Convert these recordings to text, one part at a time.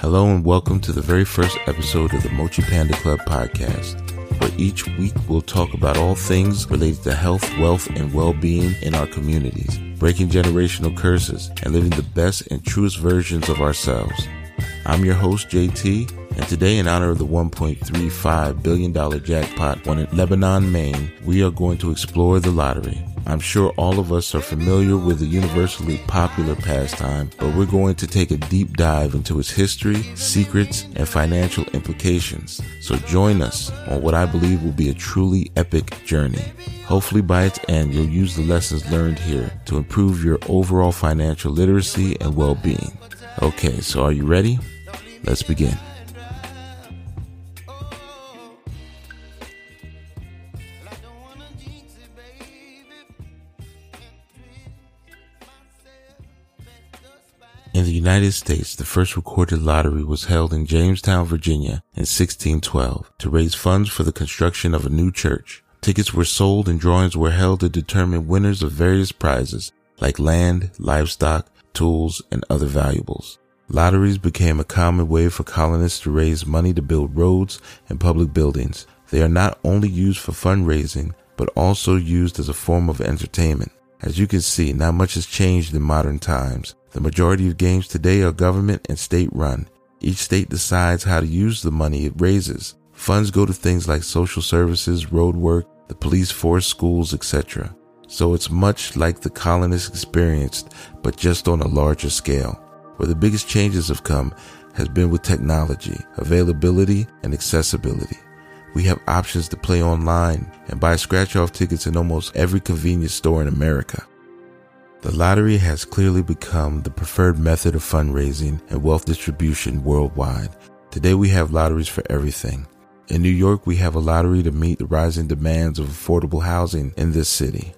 Hello and welcome to the very first episode of the Mochi Panda Club podcast, where each week we'll talk about all things related to health, wealth, and well-being in our communities, breaking generational curses, and living the best and truest versions of ourselves. I'm your host, JT, and today, in honor of the $1.35 billion jackpot won in Lebanon, Maine, we are going to explore the lottery. I'm sure all of us are familiar with the universally popular pastime, but we're going to take a deep dive into its history, secrets, and financial implications. So join us on what I believe will be a truly epic journey. Hopefully, by its end, you'll use the lessons learned here to improve your overall financial literacy and well being. Okay, so are you ready? Let's begin. United States, the first recorded lottery was held in Jamestown, Virginia in 1612 to raise funds for the construction of a new church. Tickets were sold and drawings were held to determine winners of various prizes like land, livestock, tools, and other valuables. Lotteries became a common way for colonists to raise money to build roads and public buildings. They are not only used for fundraising, but also used as a form of entertainment. As you can see, not much has changed in modern times. The majority of games today are government and state run. Each state decides how to use the money it raises. Funds go to things like social services, road work, the police force, schools, etc. So it's much like the colonists experienced, but just on a larger scale. Where the biggest changes have come has been with technology, availability, and accessibility. We have options to play online and buy scratch off tickets in almost every convenience store in America. The lottery has clearly become the preferred method of fundraising and wealth distribution worldwide. Today we have lotteries for everything. In New York, we have a lottery to meet the rising demands of affordable housing in this city.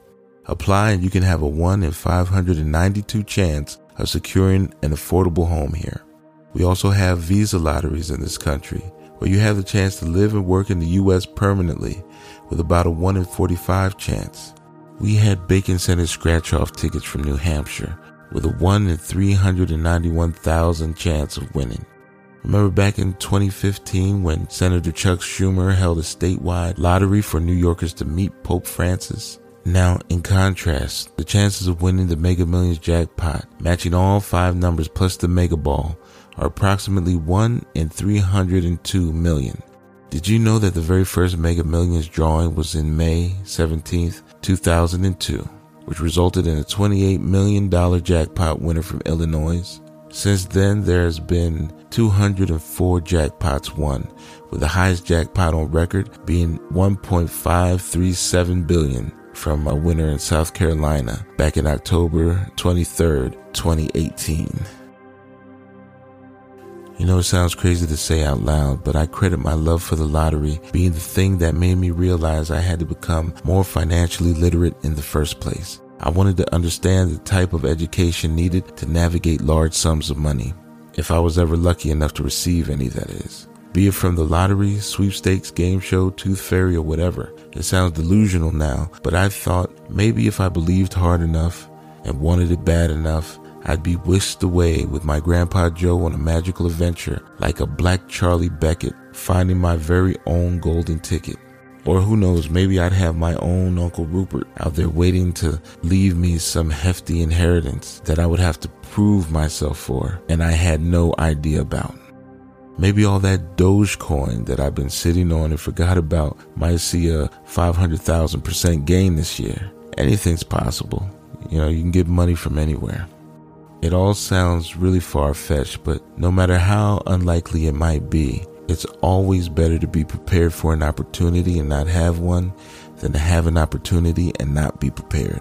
Apply and you can have a 1 in 592 chance of securing an affordable home here. We also have visa lotteries in this country where you have the chance to live and work in the U.S. permanently with about a 1 in 45 chance. We had Bacon Center scratch off tickets from New Hampshire with a 1 in 391,000 chance of winning. Remember back in 2015 when Senator Chuck Schumer held a statewide lottery for New Yorkers to meet Pope Francis? Now, in contrast, the chances of winning the Mega Millions jackpot, matching all five numbers plus the Mega Ball, are approximately 1 in 302 million. Did you know that the very first Mega Millions drawing was in May 17, 2002, which resulted in a $28 million jackpot winner from Illinois? Since then, there has been 204 jackpots won, with the highest jackpot on record being 1.537 billion from a winner in South Carolina back in October 23, 2018. You know, it sounds crazy to say out loud, but I credit my love for the lottery being the thing that made me realize I had to become more financially literate in the first place. I wanted to understand the type of education needed to navigate large sums of money, if I was ever lucky enough to receive any, that is. Be it from the lottery, sweepstakes, game show, tooth fairy, or whatever. It sounds delusional now, but I thought maybe if I believed hard enough and wanted it bad enough, I'd be whisked away with my Grandpa Joe on a magical adventure like a black Charlie Bucket, finding my very own golden ticket. Or who knows, maybe I'd have my own Uncle Rupert out there waiting to leave me some hefty inheritance that I would have to prove myself for, and I had no idea about. Maybe all that Dogecoin that I've been sitting on and forgot about might see a 500,000% gain this year. Anything's possible. You know, you can get money from anywhere. It all sounds really far fetched, but no matter how unlikely it might be, it's always better to be prepared for an opportunity and not have one than to have an opportunity and not be prepared.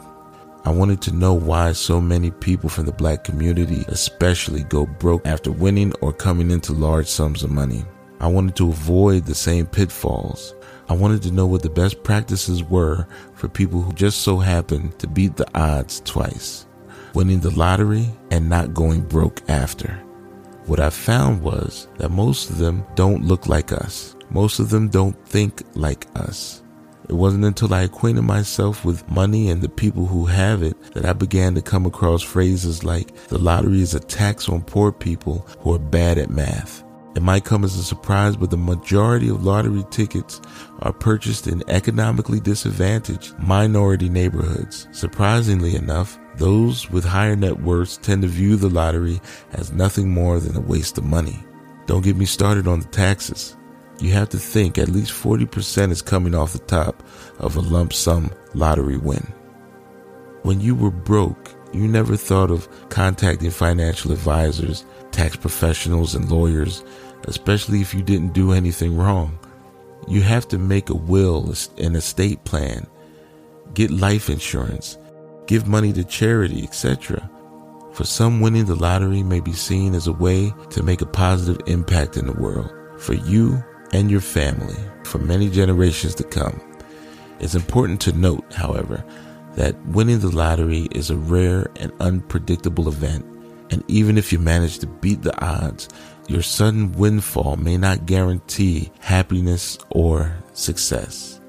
I wanted to know why so many people from the black community, especially, go broke after winning or coming into large sums of money. I wanted to avoid the same pitfalls. I wanted to know what the best practices were for people who just so happen to beat the odds twice winning the lottery and not going broke after. What I found was that most of them don't look like us. Most of them don't think like us. It wasn't until I acquainted myself with money and the people who have it that I began to come across phrases like the lottery is a tax on poor people who are bad at math. It might come as a surprise, but the majority of lottery tickets are purchased in economically disadvantaged minority neighborhoods. Surprisingly enough, those with higher net worths tend to view the lottery as nothing more than a waste of money. Don't get me started on the taxes. You have to think at least 40% is coming off the top of a lump sum lottery win. When you were broke, you never thought of contacting financial advisors, tax professionals, and lawyers, especially if you didn't do anything wrong. You have to make a will, an estate plan, get life insurance, give money to charity, etc. For some, winning the lottery may be seen as a way to make a positive impact in the world for you and your family for many generations to come. It's important to note, however, that winning the lottery is a rare and unpredictable event, and even if you manage to beat the odds, your sudden windfall may not guarantee happiness or success.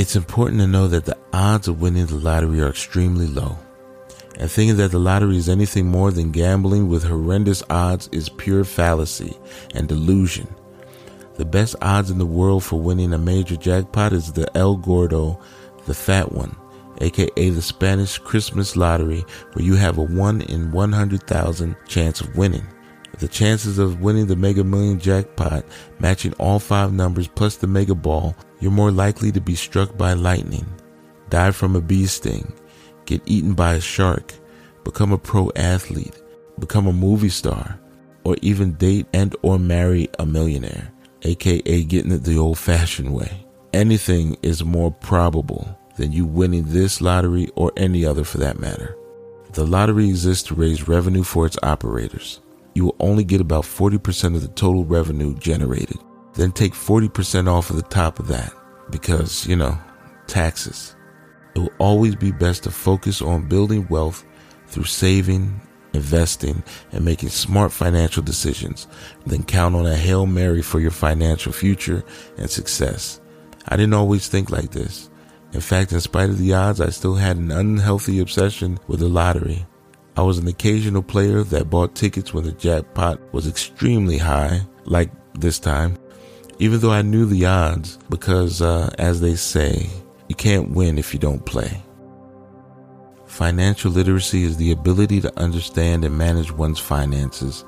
It's important to know that the odds of winning the lottery are extremely low. And thinking that the lottery is anything more than gambling with horrendous odds is pure fallacy and delusion. The best odds in the world for winning a major jackpot is the El Gordo the fat one, aka the Spanish Christmas lottery, where you have a 1 in 100,000 chance of winning. The chances of winning the Mega Million jackpot matching all five numbers plus the Mega Ball, you're more likely to be struck by lightning, die from a bee sting, get eaten by a shark, become a pro athlete, become a movie star, or even date and or marry a millionaire, aka getting it the old fashioned way. Anything is more probable than you winning this lottery or any other for that matter. The lottery exists to raise revenue for its operators. You will only get about 40% of the total revenue generated. Then take 40% off of the top of that because, you know, taxes. It will always be best to focus on building wealth through saving, investing, and making smart financial decisions then count on a Hail Mary for your financial future and success. I didn't always think like this. In fact, in spite of the odds, I still had an unhealthy obsession with the lottery. I was an occasional player that bought tickets when the jackpot was extremely high, like this time, even though I knew the odds, because, uh, as they say, you can't win if you don't play. Financial literacy is the ability to understand and manage one's finances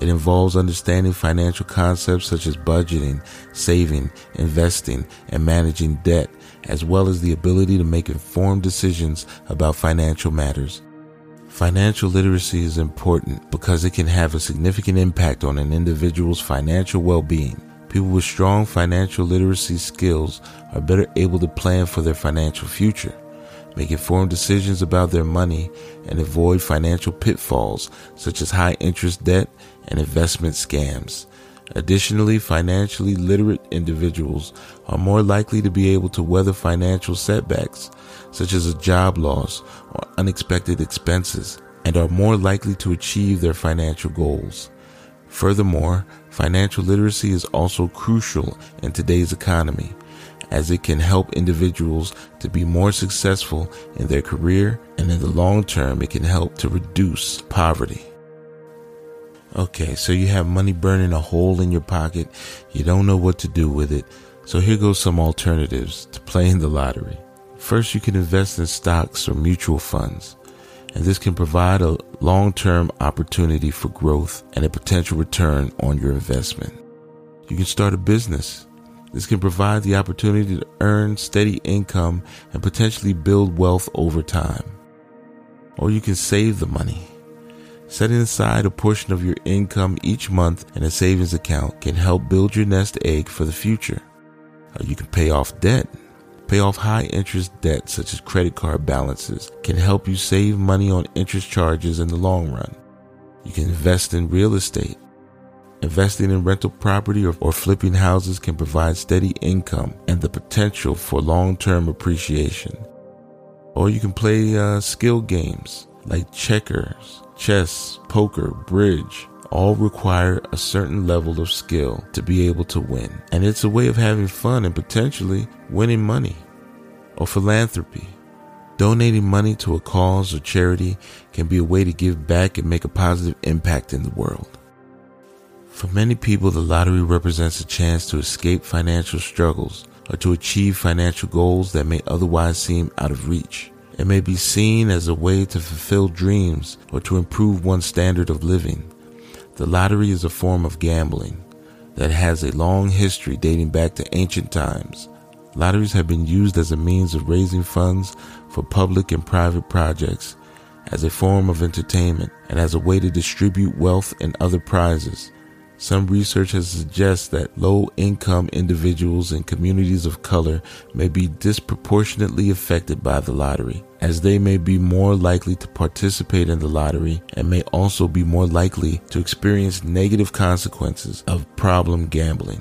it involves understanding financial concepts such as budgeting, saving, investing, and managing debt, as well as the ability to make informed decisions about financial matters. Financial literacy is important because it can have a significant impact on an individual's financial well-being. People with strong financial literacy skills are better able to plan for their financial future make informed decisions about their money, and avoid financial pitfalls such as high interest debt and investment scams. Additionally, financially literate individuals are more likely to be able to weather financial setbacks, such as a job loss or unexpected expenses, and are more likely to achieve their financial goals. Furthermore, financial literacy is also crucial in today's economy as it can help individuals to be more successful in their career and in the long term it can help to reduce poverty. Okay, so you have money burning a hole in your pocket, you don't know what to do with it. So here goes some alternatives to playing the lottery. First, you can invest in stocks or mutual funds, and this can provide a long-term opportunity for growth and a potential return on your investment. You can start a business this can provide the opportunity to earn steady income and potentially build wealth over time. Or you can save the money. Setting aside a portion of your income each month in a savings account can help build your nest egg for the future. You can pay off debt. Pay off high interest debt such as credit card balances can help you save money on interest charges in the long run. You can invest in real estate Investing in rental property or, or, flipping houses can provide steady income and the potential for long term appreciation. Or you can play uh, skill games like checkers, chess, poker, bridge, all require a certain level of skill to be able to win. And it's a way of having fun and potentially winning money. Or philanthropy. Donating money to a cause or charity can be a way to give back and make a positive impact in the world. For many people, the lottery represents a chance to escape financial struggles or to achieve financial goals that may otherwise seem out of reach. It may be seen as a way to fulfill dreams or to improve one's standard of living. The lottery is a form of gambling that has a long history dating back to ancient times. Lotteries have been used as a means of raising funds for public and private projects, as a form of entertainment, and as a way to distribute wealth and other prizes. Some research has suggested that low income individuals and communities of color may be disproportionately affected by the lottery, as they may be more likely to participate in the lottery and may also be more likely to experience negative consequences of problem gambling.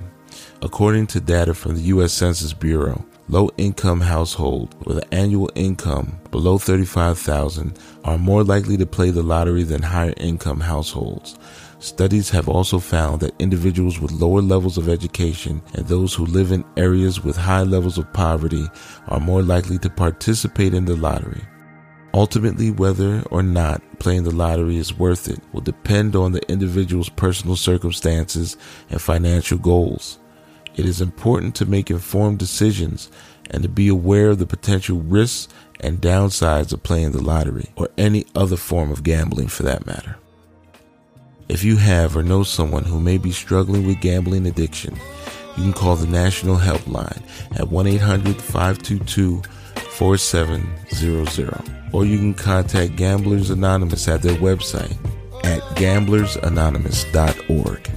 According to data from the U.S. Census Bureau, low income households with an annual income below 35,000 are more likely to play the lottery than higher income households. Studies have also found that individuals with lower levels of education and those who live in areas with high levels of poverty are more likely to participate in the lottery. Ultimately, whether or not playing the lottery is worth it will depend on the individual's personal circumstances and financial goals. It is important to make informed decisions and to be aware of the potential risks and downsides of playing the lottery or any other form of gambling for that matter. If you have or know someone who may be struggling with gambling addiction, you can call the National Helpline at 1 800 522 4700 or you can contact Gamblers Anonymous at their website at gamblersanonymous.org.